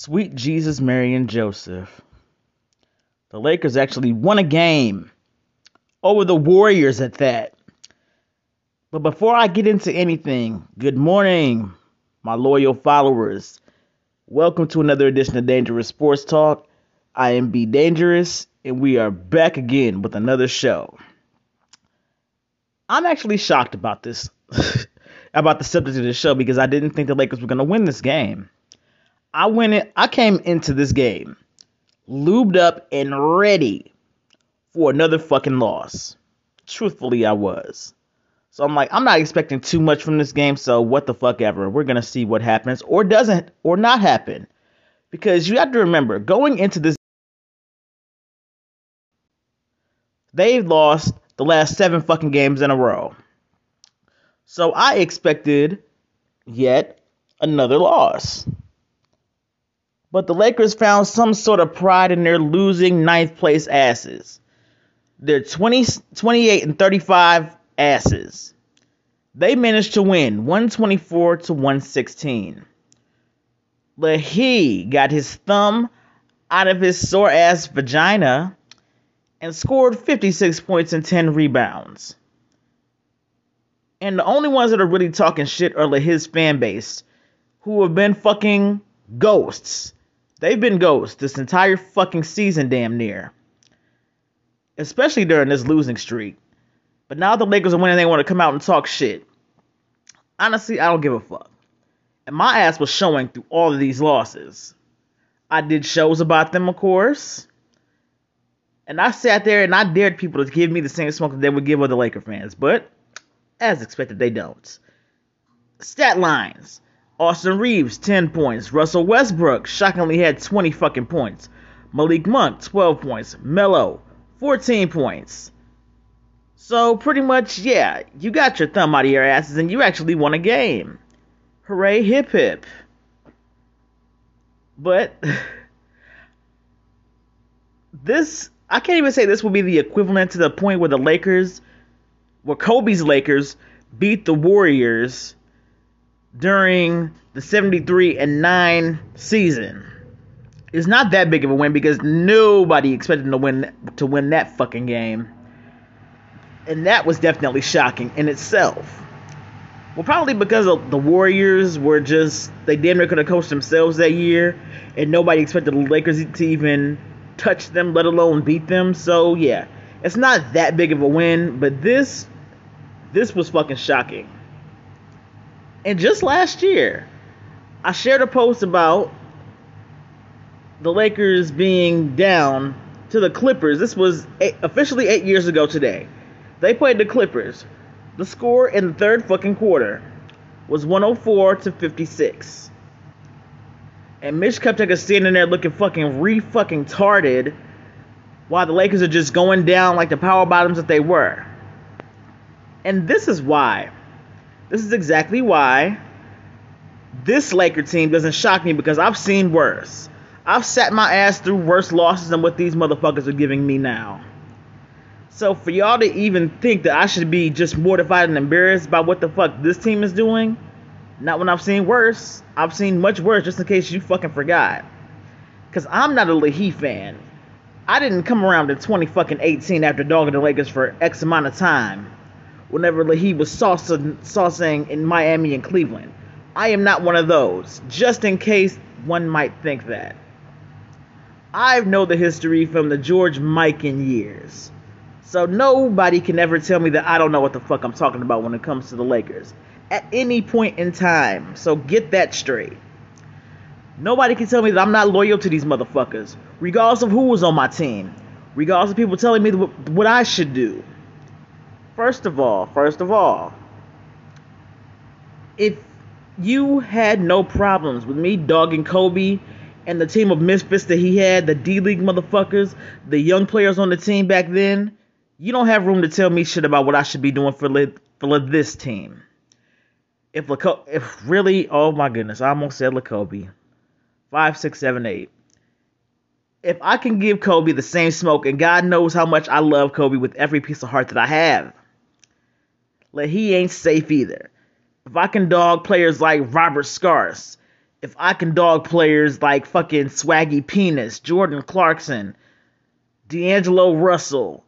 Sweet Jesus, Mary, and Joseph. The Lakers actually won a game over the Warriors at that. But before I get into anything, good morning, my loyal followers. Welcome to another edition of Dangerous Sports Talk. I am B Dangerous, and we are back again with another show. I'm actually shocked about this, about the subject of the show, because I didn't think the Lakers were going to win this game. I went in, I came into this game lubed up and ready for another fucking loss. Truthfully, I was. So I'm like, I'm not expecting too much from this game, so what the fuck ever. We're gonna see what happens or doesn't or not happen. Because you have to remember, going into this they've lost the last seven fucking games in a row. So I expected yet another loss. But the Lakers found some sort of pride in their losing ninth place asses. They're 20, 28 and 35 asses. They managed to win 124 to 116. Lehi got his thumb out of his sore ass vagina and scored 56 points and 10 rebounds. And the only ones that are really talking shit are his fan base, who have been fucking ghosts They've been ghosts this entire fucking season, damn near. Especially during this losing streak. But now the Lakers are winning, they want to come out and talk shit. Honestly, I don't give a fuck. And my ass was showing through all of these losses. I did shows about them, of course. And I sat there and I dared people to give me the same smoke that they would give other Laker fans. But, as expected, they don't. Stat lines. Austin Reaves, 10 points. Russell Westbrook, shockingly, had 20 fucking points. Malik Monk, 12 points. Melo, 14 points. So, pretty much, yeah, you got your thumb out of your asses and you actually won a game. Hooray, hip hip. But, this, I can't even say this will be the equivalent to the point where the Lakers, where Kobe's Lakers beat the Warriors during the 73 and 9 season is not that big of a win because nobody expected to win to win that fucking game. And that was definitely shocking in itself. Well, probably because the Warriors were just they damn near could have coached themselves that year, and nobody expected the Lakers to even touch them, let alone beat them. So yeah, it's not that big of a win, but this this was fucking shocking. And just last year, I shared a post about the Lakers being down to the Clippers. This was eight, officially eight years ago today. They played the Clippers. The score in the third fucking quarter was 104 to 56. And Mitch Kupchak standing there looking fucking re fucking tarded while the Lakers are just going down like the power bottoms that they were. And this is why this is exactly why this Laker team doesn't shock me because I've seen worse. I've sat my ass through worse losses than what these motherfuckers are giving me now. So for y'all to even think that I should be just mortified and embarrassed by what the fuck this team is doing, not when I've seen worse. I've seen much worse, just in case you fucking forgot. Cause I'm not a Lehi fan. I didn't come around in 20 fucking 18 after dogging the Lakers for X amount of time whenever he was saucing, in Miami and Cleveland. I am not one of those, just in case one might think that. I know the history from the George Mikan years. So nobody can ever tell me that I don't know what the fuck I'm talking about when it comes to the Lakers. At any point in time. So get that straight. Nobody can tell me that I'm not loyal to these motherfuckers, regardless of who was on my team, regardless of people telling me what I should do. First of all, first of all, if you had no problems with me dogging Kobe and the team of misfits that he had, the D League motherfuckers, the young players on the team back then, you don't have room to tell me shit about what I should be doing for for this team. If if really, oh my goodness, I almost said Lakobe. Five, six, seven, eight. If I can give Kobe the same smoke, and God knows how much I love Kobe with every piece of heart that I have, like he ain't safe either. If I can dog players like Robert Scars, if I can dog players like fucking Swaggy Penis, Jordan Clarkson, D'Angelo Russell,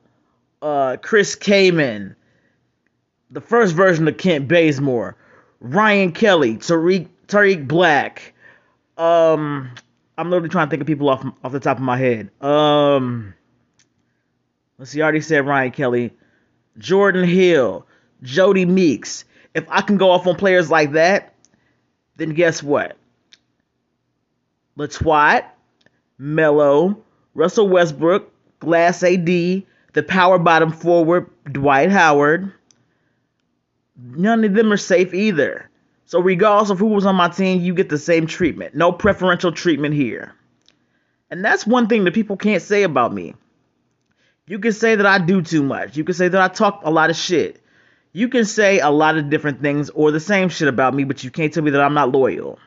uh, Chris Kaman, the first version of Kent Bazemore, Ryan Kelly, Tarik Tarik Black. Um, I'm literally trying to think of people off off the top of my head. Um, let's see. I already said Ryan Kelly, Jordan Hill, Jodie Meeks. If I can go off on players like that, then guess what? Letwat, Melo, Russell Westbrook, Glass AD, the power bottom forward, Dwight Howard. None of them are safe either. So, regardless of who was on my team, you get the same treatment. No preferential treatment here. And that's one thing that people can't say about me. You can say that I do too much. You can say that I talk a lot of shit. You can say a lot of different things or the same shit about me, but you can't tell me that I'm not loyal.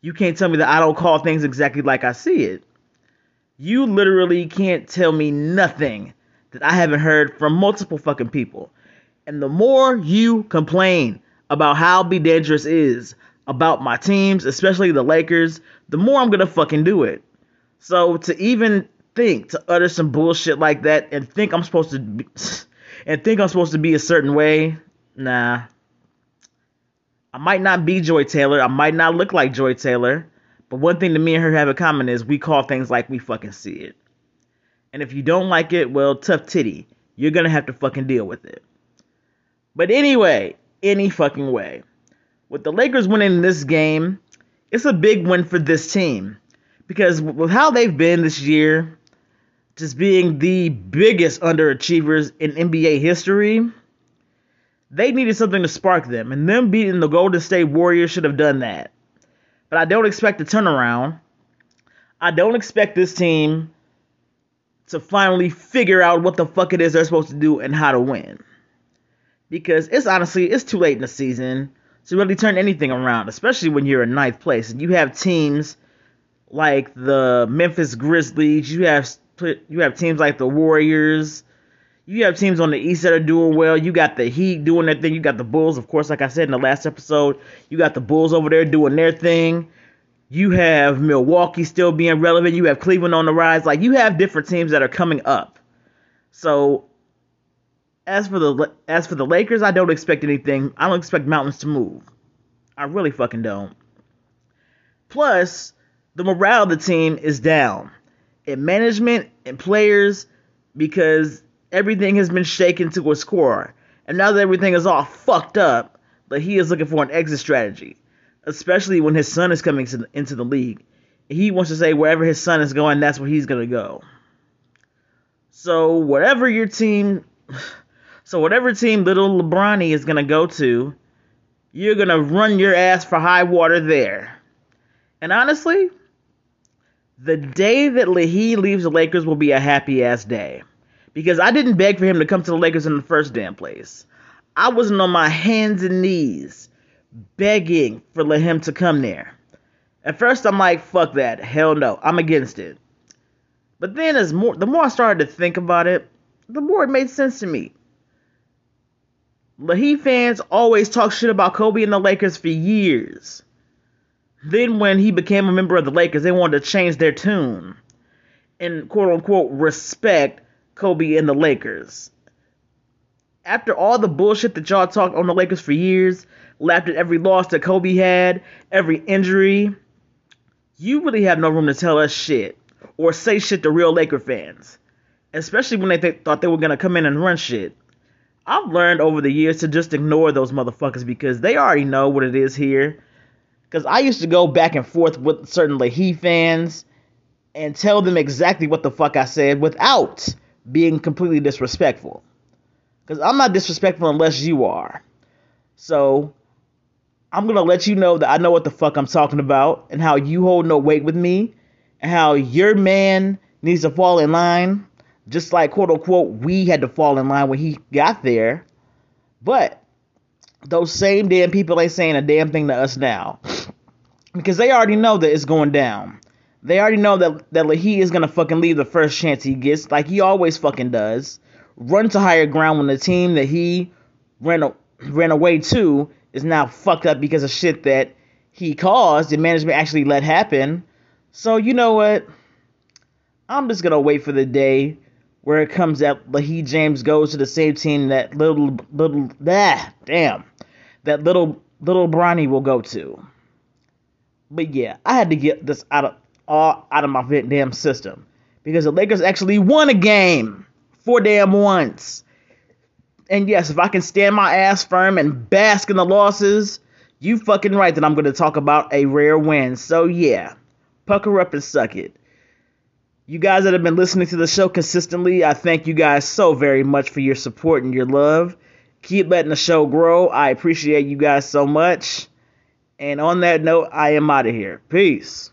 You can't tell me that I don't call things exactly like I see it. You literally can't tell me nothing that I haven't heard from multiple fucking people. And the more you complain about how Be Dangerous is about my teams, especially the Lakers, the more I'm gonna fucking do it. So to even think to utter some bullshit like that and think I'm supposed to be, and think I'm supposed to be a certain way, nah. I might not be Joy Taylor. I might not look like Joy Taylor. But one thing that me and her have in common is we call things like we fucking see it. And if you don't like it, well, tough titty. You're gonna have to fucking deal with it. But anyway, any fucking way. With the Lakers winning this game, it's a big win for this team. Because with how they've been this year, just being the biggest underachievers in NBA history, they needed something to spark them. And them beating the Golden State Warriors should have done that. But I don't expect a turnaround. I don't expect this team to finally figure out what the fuck it is they're supposed to do and how to win because it's honestly it's too late in the season to really turn anything around, especially when you're in ninth place and you have teams like the Memphis Grizzlies, you have you have teams like the Warriors, you have teams on the East that are doing well. You got the Heat doing their thing. You got the Bulls, of course, like I said in the last episode. You got the Bulls over there doing their thing. You have Milwaukee still being relevant. You have Cleveland on the rise. Like you have different teams that are coming up. So as for the as for the Lakers, I don't expect anything. I don't expect mountains to move. I really fucking don't. Plus, the morale of the team is down in management and players because everything has been shaken to a score. And now that everything is all fucked up, but he is looking for an exit strategy, especially when his son is coming to, into the league. He wants to say wherever his son is going, that's where he's going to go. So, whatever your team so whatever team little LeBronny is gonna go to, you're gonna run your ass for high water there. And honestly, the day that Lehi leaves the Lakers will be a happy ass day. Because I didn't beg for him to come to the Lakers in the first damn place. I wasn't on my hands and knees begging for him to come there. At first I'm like, fuck that. Hell no. I'm against it. But then as more the more I started to think about it, the more it made sense to me. Heat fans always talk shit about Kobe and the Lakers for years. Then, when he became a member of the Lakers, they wanted to change their tune and quote unquote respect Kobe and the Lakers. After all the bullshit that y'all talked on the Lakers for years, laughed at every loss that Kobe had, every injury, you really have no room to tell us shit or say shit to real Laker fans, especially when they th- thought they were gonna come in and run shit. I've learned over the years to just ignore those motherfuckers because they already know what it is here. Because I used to go back and forth with certain Lehi fans and tell them exactly what the fuck I said without being completely disrespectful. Because I'm not disrespectful unless you are. So I'm going to let you know that I know what the fuck I'm talking about and how you hold no weight with me and how your man needs to fall in line just like quote unquote we had to fall in line when he got there. But those same damn people ain't saying a damn thing to us now. Because they already know that it's going down. They already know that that Lehi is gonna fucking leave the first chance he gets, like he always fucking does. Run to higher ground when the team that he ran ran away to is now fucked up because of shit that he caused and management actually let happen. So you know what? I'm just gonna wait for the day where it comes that LaHee James goes to the same team that little little ah damn that little little Bronny will go to. But yeah, I had to get this out of all out of my damn system because the Lakers actually won a game for damn once. And yes, if I can stand my ass firm and bask in the losses, you fucking right that I'm going to talk about a rare win. So yeah, pucker up and suck it. You guys that have been listening to the show consistently, I thank you guys so very much for your support and your love. Keep letting the show grow. I appreciate you guys so much. And on that note, I am out of here. Peace.